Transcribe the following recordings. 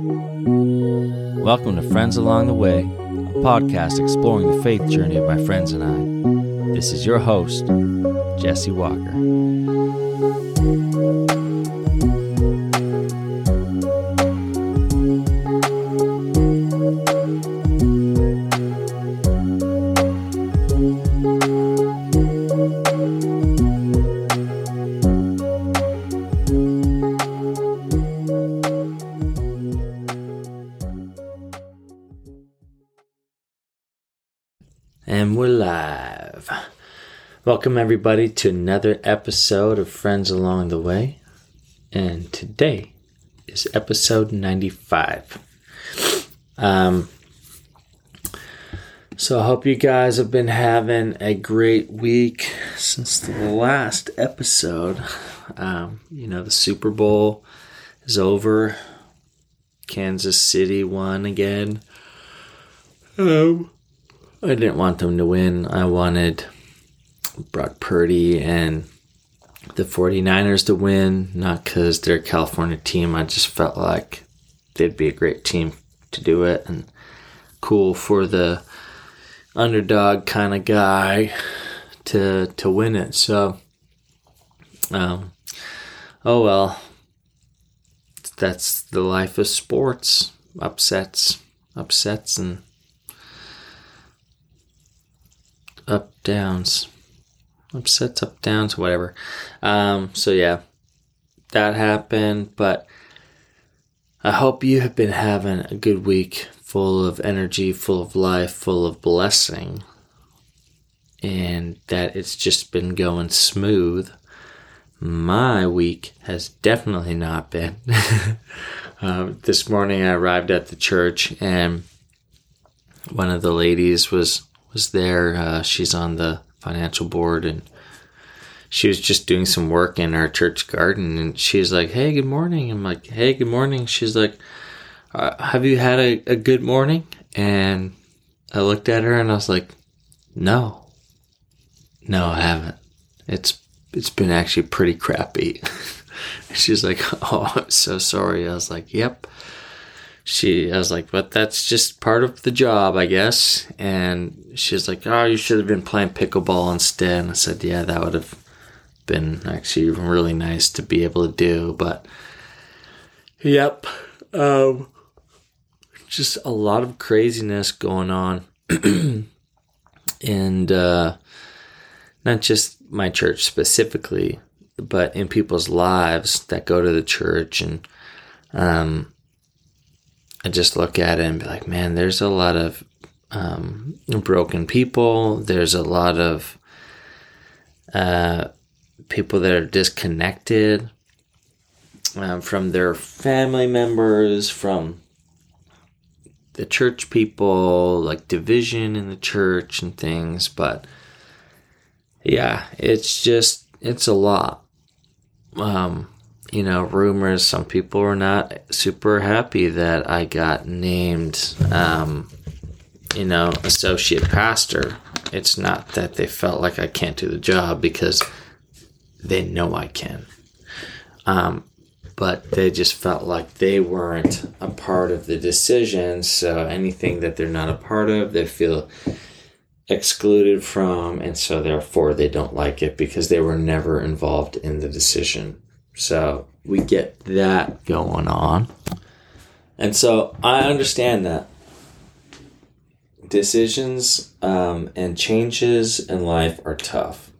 Welcome to Friends Along the Way, a podcast exploring the faith journey of my friends and I. This is your host, Jesse Walker. Welcome, everybody, to another episode of Friends Along the Way. And today is episode 95. Um, so I hope you guys have been having a great week since the last episode. Um, you know, the Super Bowl is over. Kansas City won again. Um, I didn't want them to win. I wanted Brock Purdy and the 49ers to win, not because they're a California team. I just felt like they'd be a great team to do it and cool for the underdog kind of guy to to win it. So um oh well. That's the life of sports. Upsets, upsets and up downs upsets up downs whatever. Um so yeah that happened but i hope you have been having a good week full of energy full of life full of blessing and that it's just been going smooth. My week has definitely not been. Um, this morning i arrived at the church and one of the ladies was was there. Uh, she's on the financial board and she was just doing some work in our church garden and she's like, Hey, good morning. I'm like, Hey, good morning. She's like, uh, Have you had a, a good morning? And I looked at her and I was like, No, no, I haven't. It's, it's been actually pretty crappy. she's like, Oh, I'm so sorry. I was like, Yep she I was like, but that's just part of the job, I guess. And she's like, oh, you should have been playing pickleball instead. And I said, yeah, that would have been actually really nice to be able to do. But yep, um, just a lot of craziness going on, and uh, not just my church specifically, but in people's lives that go to the church and um I just look at it and be like, man, there's a lot of um, broken people. There's a lot of uh, people that are disconnected um, from their family members, from the church people, like division in the church and things. But yeah, it's just, it's a lot. Um, you know, rumors. Some people were not super happy that I got named, um, you know, associate pastor. It's not that they felt like I can't do the job because they know I can. Um, but they just felt like they weren't a part of the decision. So anything that they're not a part of, they feel excluded from. And so therefore they don't like it because they were never involved in the decision. So we get that going on. And so I understand that decisions um, and changes in life are tough.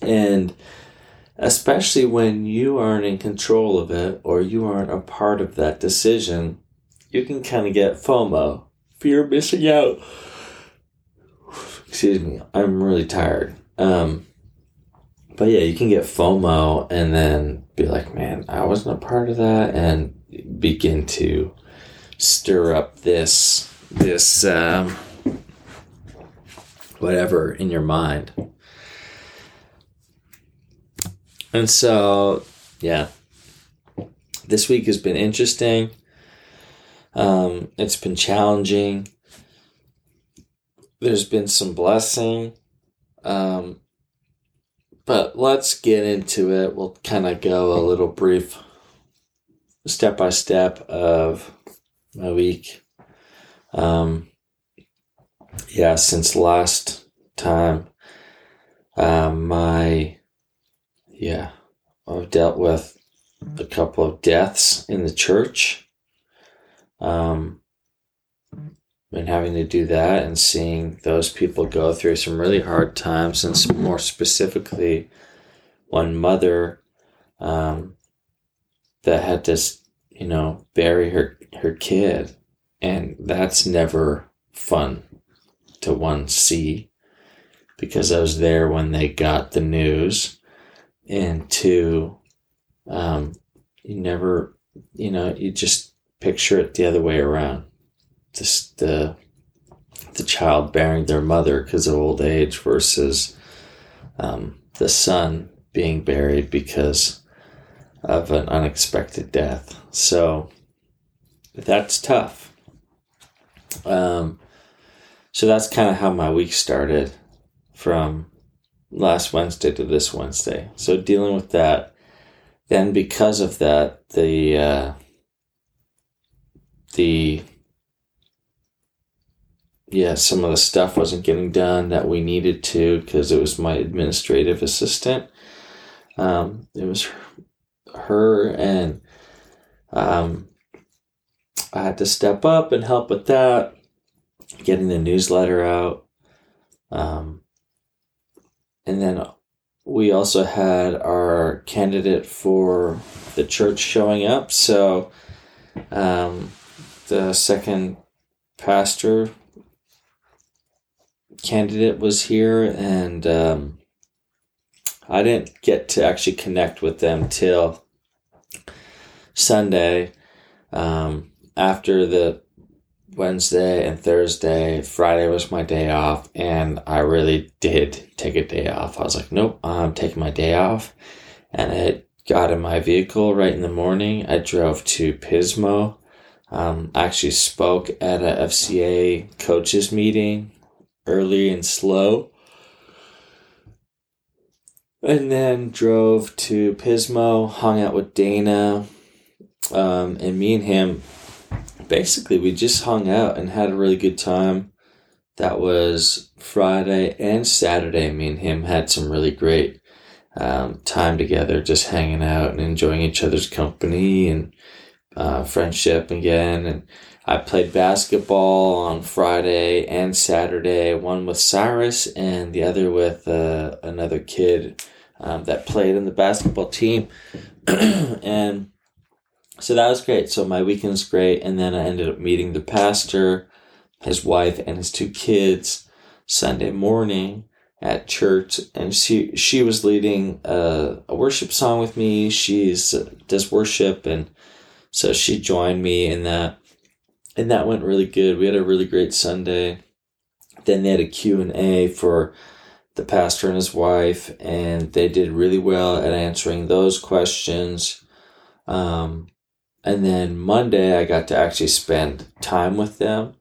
And especially when you aren't in control of it or you aren't a part of that decision, you can kind of get FOMO, fear of missing out. Excuse me, I'm really tired. Um, but yeah, you can get FOMO and then be like, man, I wasn't a part of that, and begin to stir up this this um, whatever in your mind. And so, yeah, this week has been interesting. Um, it's been challenging. There's been some blessing. Um, but let's get into it. We'll kind of go a little brief step by step of my week. Um, yeah, since last time, um, my yeah, I've dealt with a couple of deaths in the church. Um, and having to do that and seeing those people go through some really hard times, and more specifically, one mother um, that had to, you know, bury her her kid, and that's never fun to one see because I was there when they got the news, and two, um, you never, you know, you just picture it the other way around, just the the child bearing their mother because of old age versus um, the son being buried because of an unexpected death. So that's tough. Um, so that's kind of how my week started from last Wednesday to this Wednesday. So dealing with that. Then because of that, the uh, the yeah, some of the stuff wasn't getting done that we needed to because it was my administrative assistant. Um, it was her, and um, I had to step up and help with that, getting the newsletter out. Um, and then we also had our candidate for the church showing up. So um, the second pastor candidate was here, and um, I didn't get to actually connect with them till Sunday um, after the Wednesday and Thursday. Friday was my day off, and I really did take a day off. I was like, nope, I'm taking my day off. And I got in my vehicle right in the morning. I drove to Pismo. Um, I actually spoke at a FCA coaches meeting early and slow. And then drove to Pismo, hung out with Dana, um, and me and him basically we just hung out and had a really good time. That was Friday and Saturday. Me and him had some really great um, time together, just hanging out and enjoying each other's company and uh, friendship again. And I played basketball on Friday and Saturday, one with Cyrus and the other with uh, another kid um, that played in the basketball team. and so that was great. So my weekend's great. And then I ended up meeting the pastor, his wife, and his two kids Sunday morning at church. And she, she was leading a, a worship song with me. She's uh, does worship. And so she joined me in that. And that went really good. We had a really great Sunday. Then they had a Q&A for the pastor and his wife, and they did really well at answering those questions. Um, and then Monday, I got to actually spend time with them.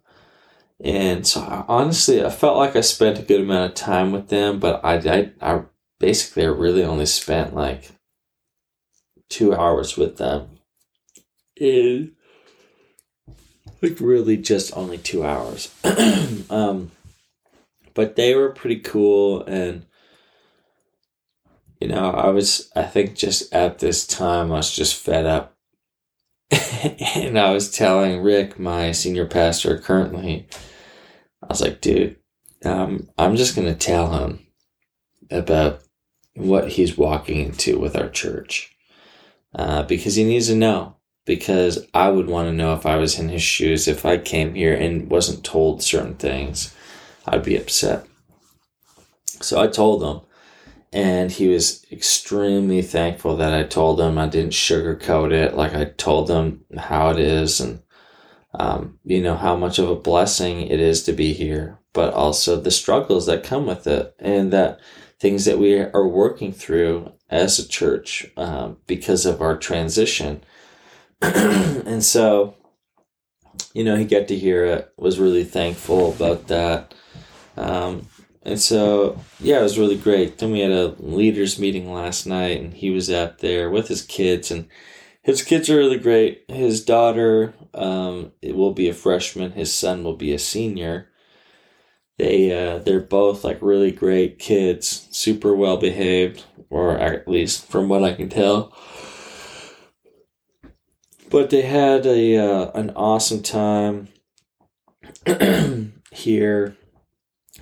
And so honestly, I felt like I spent a good amount of time with them, but I, I, I basically I really only spent like two hours with them. And like really just only two hours. um, but they were pretty cool and you know, I was I think just at this time I was just fed up and I was telling Rick, my senior pastor currently, I was like, dude, um, I'm just going to tell him about what he's walking into with our church uh, because he needs to know. Because I would want to know if I was in his shoes, if I came here and wasn't told certain things, I'd be upset. So I told him, and he was extremely thankful that I told him I didn't sugarcoat it. Like I told him how it is, and um, you know how much of a blessing it is to be here, but also the struggles that come with it, and that things that we are working through as a church um, because of our transition. and so, you know, he got to hear it. Was really thankful about that. Um, and so, yeah, it was really great. Then we had a leaders meeting last night, and he was out there with his kids, and his kids are really great. His daughter um, it will be a freshman. His son will be a senior. They uh, they're both like really great kids, super well behaved, or at least from what I can tell. But they had a uh, an awesome time here.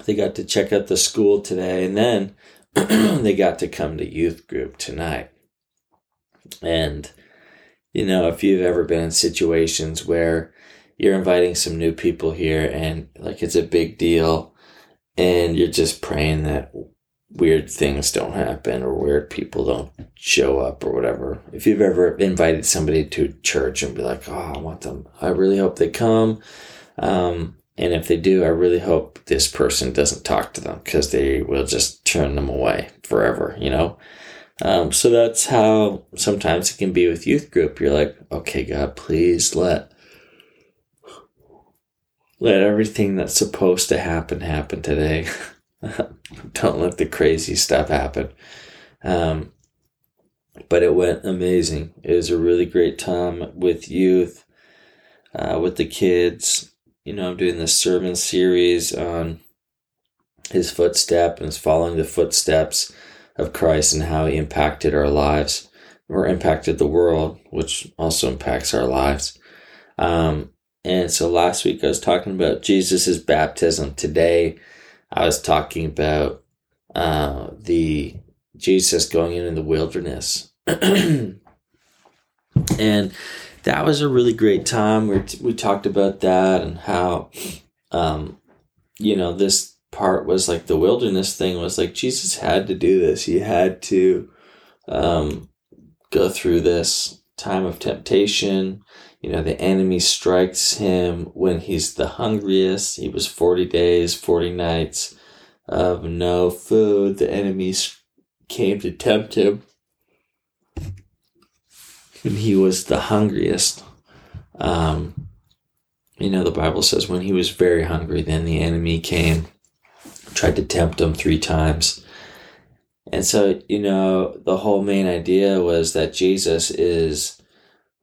They got to check out the school today, and then they got to come to youth group tonight. And you know, if you've ever been in situations where you're inviting some new people here and like it's a big deal and you're just praying that weird things don't happen or weird people don't show up or whatever. If you've ever invited somebody to church and be like, oh, I want them, I really hope they come. Um, and if they do, I really hope this person doesn't talk to them because they will just turn them away forever, you know? Um, so that's how sometimes it can be with youth group. You're like, okay, God, please let let everything that's supposed to happen happen today. Don't let the crazy stuff happen. Um, but it went amazing. It was a really great time with youth, uh, with the kids. You know, I'm doing this sermon series on his footstep and following the footsteps of Christ and how he impacted our lives or impacted the world, which also impacts our lives. Um, and so last week I was talking about Jesus' baptism. Today I was talking about uh, the Jesus going in, in the wilderness. and that was a really great time. We, we talked about that and how, um, you know, this part was like the wilderness thing was like Jesus had to do this. He had to um, go through this time of temptation. You know, the enemy strikes him when he's the hungriest. He was 40 days, 40 nights of no food. The enemy came to tempt him when he was the hungriest. Um, you know, the Bible says when he was very hungry, then the enemy came tried to tempt him three times. And so, you know, the whole main idea was that Jesus is,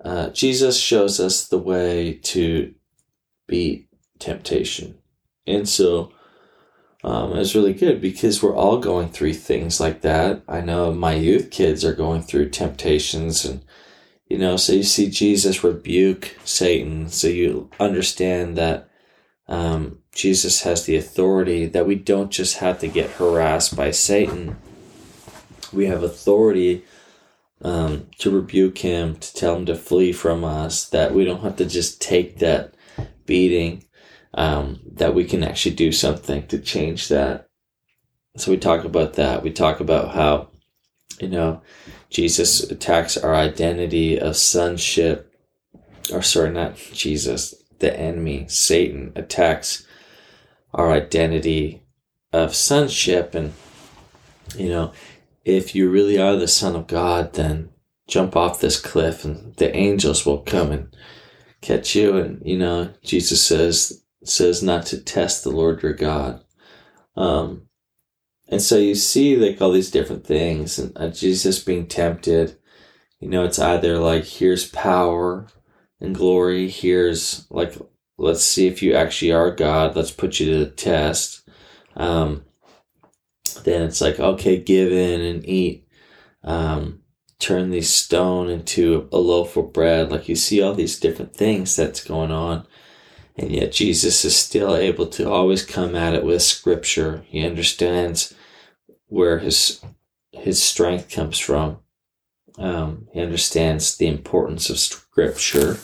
uh, Jesus shows us the way to beat temptation. And so, um, it's really good because we're all going through things like that. I know my youth kids are going through temptations and, you know, so you see Jesus rebuke Satan. So you understand that, um, Jesus has the authority that we don't just have to get harassed by Satan. We have authority um, to rebuke him, to tell him to flee from us, that we don't have to just take that beating, um, that we can actually do something to change that. So we talk about that. We talk about how, you know, Jesus attacks our identity of sonship, or sorry, not Jesus, the enemy, Satan, attacks our identity of sonship. And, you know, if you really are the Son of God, then jump off this cliff and the angels will come and catch you. And, you know, Jesus says, says not to test the Lord your God. Um, and so you see like all these different things and uh, Jesus being tempted. You know, it's either like, here's power and glory. Here's like let's see if you actually are God. Let's put you to the test. Um, then it's like, okay, give in and eat. Um, turn these stone into a loaf of bread. Like you see all these different things that's going on. And yet Jesus is still able to always come at it with scripture. He understands where his his strength comes from. Um, he understands the importance of scripture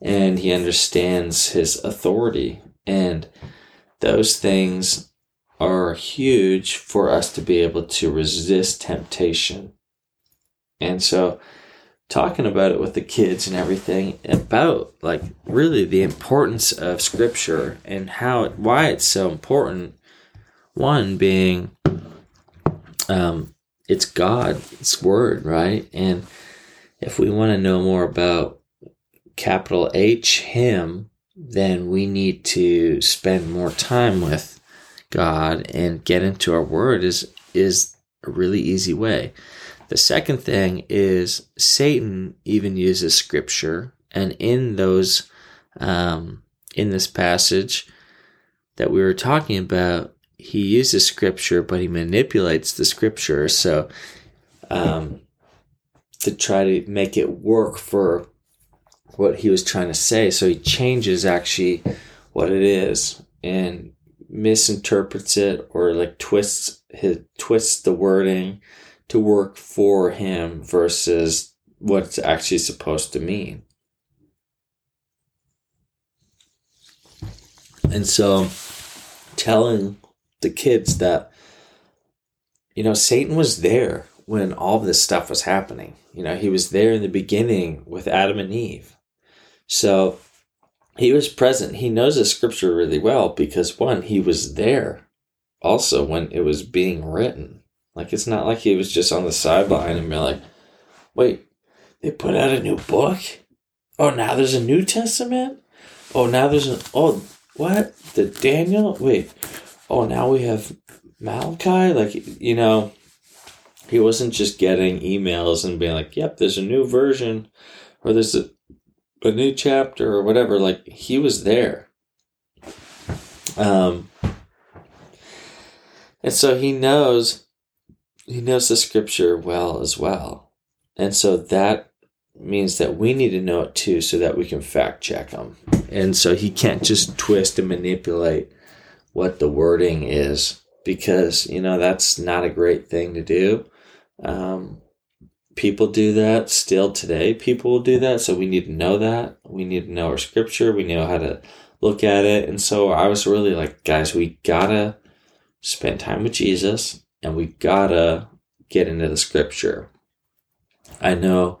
and he understands his authority. And those things are huge for us to be able to resist temptation. And so, talking about it with the kids and everything about like really the importance of scripture and how it, why it's so important one being um it's god's word right and if we want to know more about capital H Him, then we need to spend more time with God and get into our Word is is a really easy way. The second thing is Satan even uses scripture, and in those, um, in this passage that we were talking about, he uses scripture, but he manipulates the scripture. So, um, to try to make it work for what he was trying to say. So he changes actually what it is and misinterprets it or like twists his twists the wording to work for him versus what it's actually supposed to mean. And so telling the kids that you know Satan was there when all this stuff was happening. You know, he was there in the beginning with Adam and Eve. So he was present. He knows the scripture really well because one, he was there also when it was being written. Like it's not like he was just on the sideline and be like, wait, they put out a new book? Oh, now there's a New Testament? Oh, now there's an oh what? The Daniel? Wait. Oh, now we have Malachi? Like you know, he wasn't just getting emails and being like, "Yep, there's a new version," or "There's a a new chapter," or whatever. Like he was there. Um, and so he knows he knows the scripture well as well, and so that means that we need to know it too, so that we can fact check them. And so he can't just twist and manipulate what the wording is because you know that's not a great thing to do um, people do that still today. People will do that. So we need to know that. We need to know our scripture. We know how to look at it. And so I was really like, guys, we gotta spend time with Jesus and we gotta get into the scripture. I know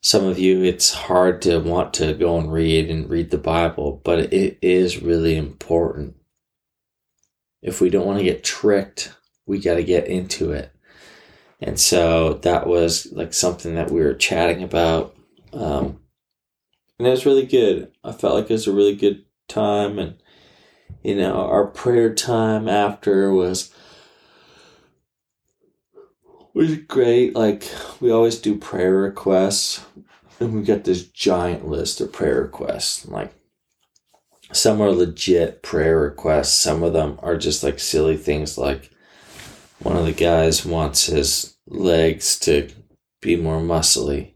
some of you, it's hard to want to go and read and read the Bible, but it is really important. If we don't want to get tricked, we got to get into it. And so that was like something that we were chatting about. Um, and it was really good. I felt like it was a really good time. And, you know, our prayer time after was was great. Like we always do prayer requests, and we got this giant list of prayer requests. Like some are legit prayer requests. Some of them are just like silly things. Like one of the guys wants his legs to be more muscly.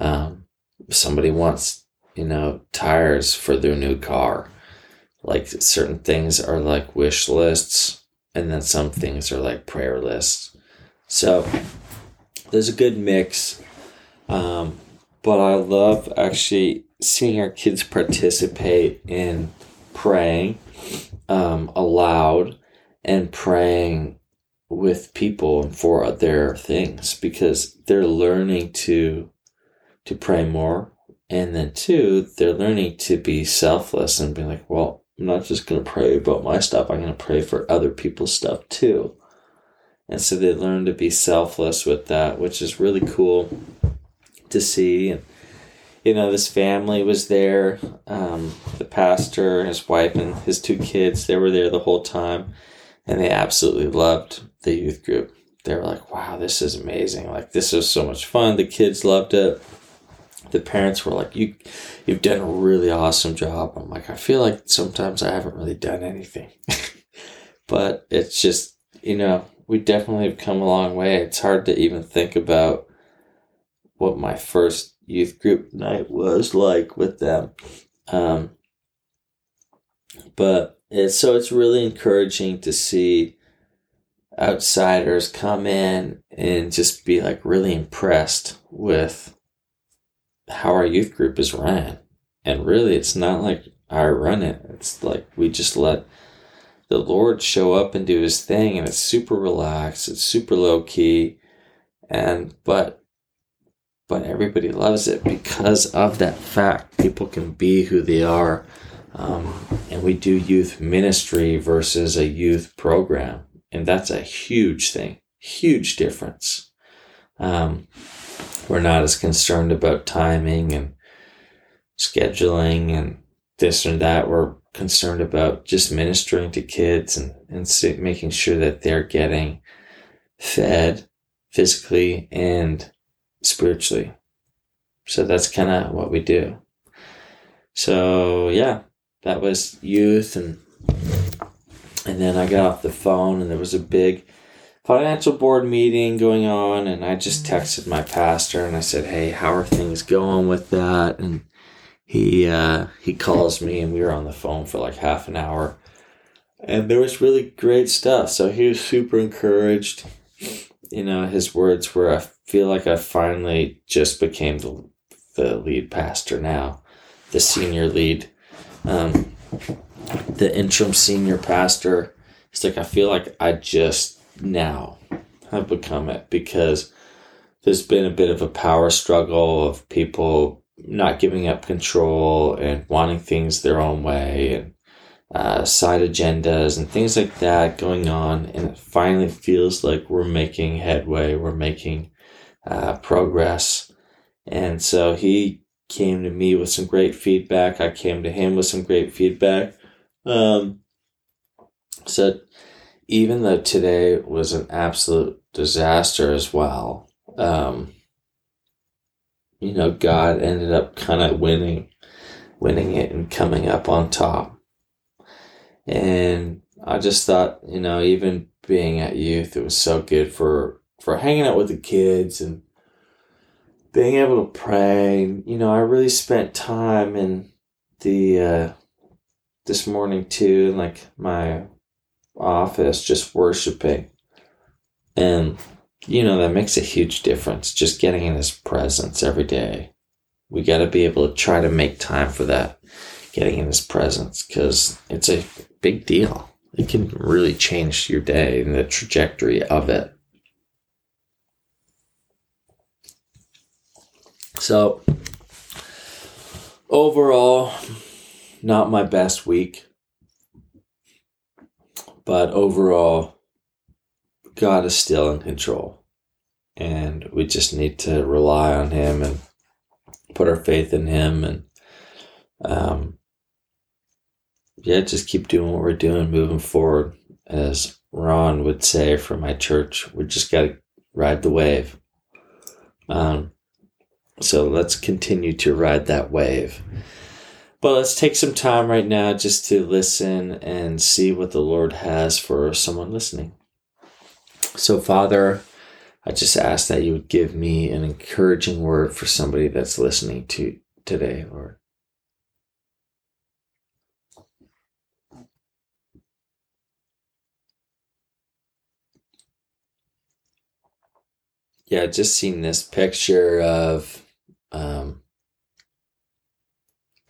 Um, somebody wants, you know, tires for their new car. Like certain things are like wish lists, and then some things are like prayer lists. So there's a good mix. Um, but I love actually seeing our kids participate in praying um, aloud and praying with people and for their things because they're learning to to pray more. And then two they're learning to be selfless and be like well i'm not just going to pray about my stuff. I'm going to pray for other people's stuff too. And so they learn to be selfless with that which is really cool to see. And you know this family was there um, the pastor his wife and his two kids they were there the whole time and they absolutely loved the youth group. They were like, wow, this is amazing. Like, this is so much fun. The kids loved it. The parents were like, you, you've done a really awesome job. I'm like, I feel like sometimes I haven't really done anything. but it's just, you know, we definitely have come a long way. It's hard to even think about what my first youth group night was like with them. Um, but it's, so it's really encouraging to see outsiders come in and just be like really impressed with how our youth group is ran. And really, it's not like I run it. It's like we just let the Lord show up and do his thing and it's super relaxed. It's super low key. And, but, but everybody loves it because of that fact. People can be who they are. Um, and we do youth ministry versus a youth program. And that's a huge thing, huge difference. Um, we're not as concerned about timing and scheduling and this and that. We're concerned about just ministering to kids and, and making sure that they're getting fed physically and spiritually. So that's kind of what we do. So yeah, that was youth and and then I got off the phone and there was a big financial board meeting going on and I just texted my pastor and I said, "Hey, how are things going with that?" And he uh, he calls me and we were on the phone for like half an hour. And there was really great stuff. So he was super encouraged. You know his words were i feel like i finally just became the, the lead pastor now the senior lead um, the interim senior pastor he's like i feel like i just now have become it because there's been a bit of a power struggle of people not giving up control and wanting things their own way and uh, side agendas and things like that going on. And it finally feels like we're making headway, we're making uh, progress. And so he came to me with some great feedback. I came to him with some great feedback. Um, so even though today was an absolute disaster as well, um, you know, God ended up kind of winning, winning it and coming up on top. And I just thought, you know, even being at youth, it was so good for, for hanging out with the kids and being able to pray. You know, I really spent time in the, uh, this morning too, in like my office, just worshiping. And you know, that makes a huge difference. Just getting in his presence every day. We got to be able to try to make time for that, getting in his presence, because it's a big deal. It can really change your day and the trajectory of it. So, overall, not my best week, but overall, God is still in control. And we just need to rely on Him and put our faith in Him and, um, yeah, just keep doing what we're doing, moving forward. As Ron would say from my church, we just got to ride the wave. Um, so let's continue to ride that wave. But let's take some time right now just to listen and see what the Lord has for someone listening. So, Father, I just ask that you would give me an encouraging word for somebody that's listening to today, Lord. Yeah, just seen this picture of um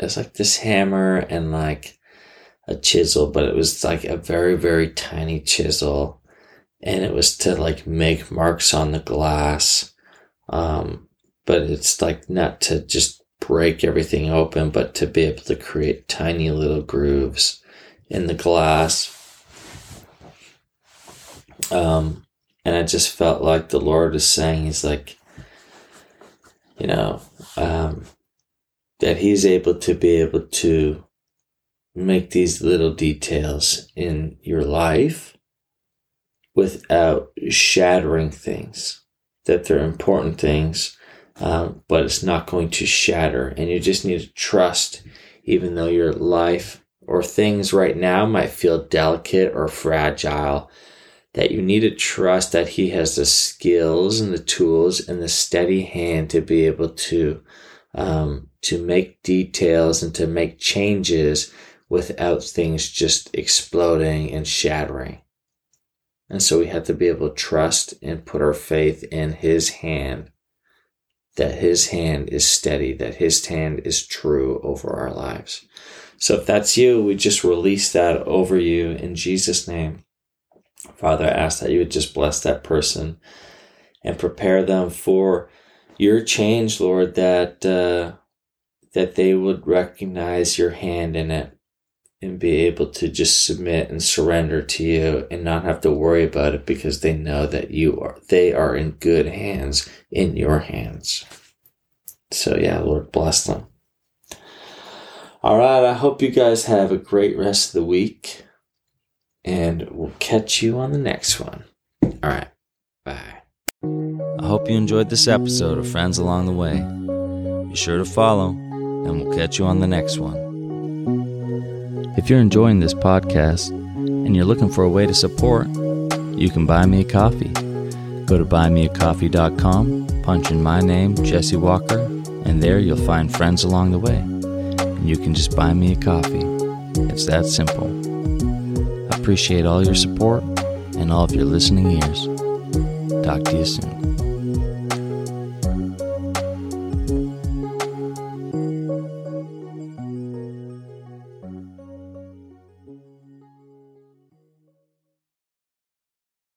it's like this hammer and like a chisel, but it was like a very, very tiny chisel and it was to like make marks on the glass. Um, but it's like not to just break everything open, but to be able to create tiny little grooves in the glass. Um, and I just felt like the Lord is saying, He's like, you know, um, that He's able to be able to make these little details in your life without shattering things, that they're important things, um, but it's not going to shatter. And you just need to trust, even though your life or things right now might feel delicate or fragile, that you need to trust that He has the skills and the tools and the steady hand to be able to. Um, to make details and to make changes without things just exploding and shattering. And so we have to be able to trust and put our faith in His hand, that His hand is steady, that His hand is true over our lives. So if that's you, we just release that over you in Jesus' name. Father, I ask that you would just bless that person and prepare them for your change, Lord, that, uh, that they would recognize your hand in it and be able to just submit and surrender to you and not have to worry about it because they know that you are they are in good hands in your hands. So yeah, Lord bless them. All right, I hope you guys have a great rest of the week and we'll catch you on the next one. All right. Bye. I hope you enjoyed this episode of Friends Along the Way. Be sure to follow, and we'll catch you on the next one. If you're enjoying this podcast and you're looking for a way to support, you can buy me a coffee. Go to buymeacoffee.com, punch in my name, Jesse Walker, and there you'll find friends along the way. And you can just buy me a coffee. It's that simple. Appreciate all your support and all of your listening ears. Talk to you soon.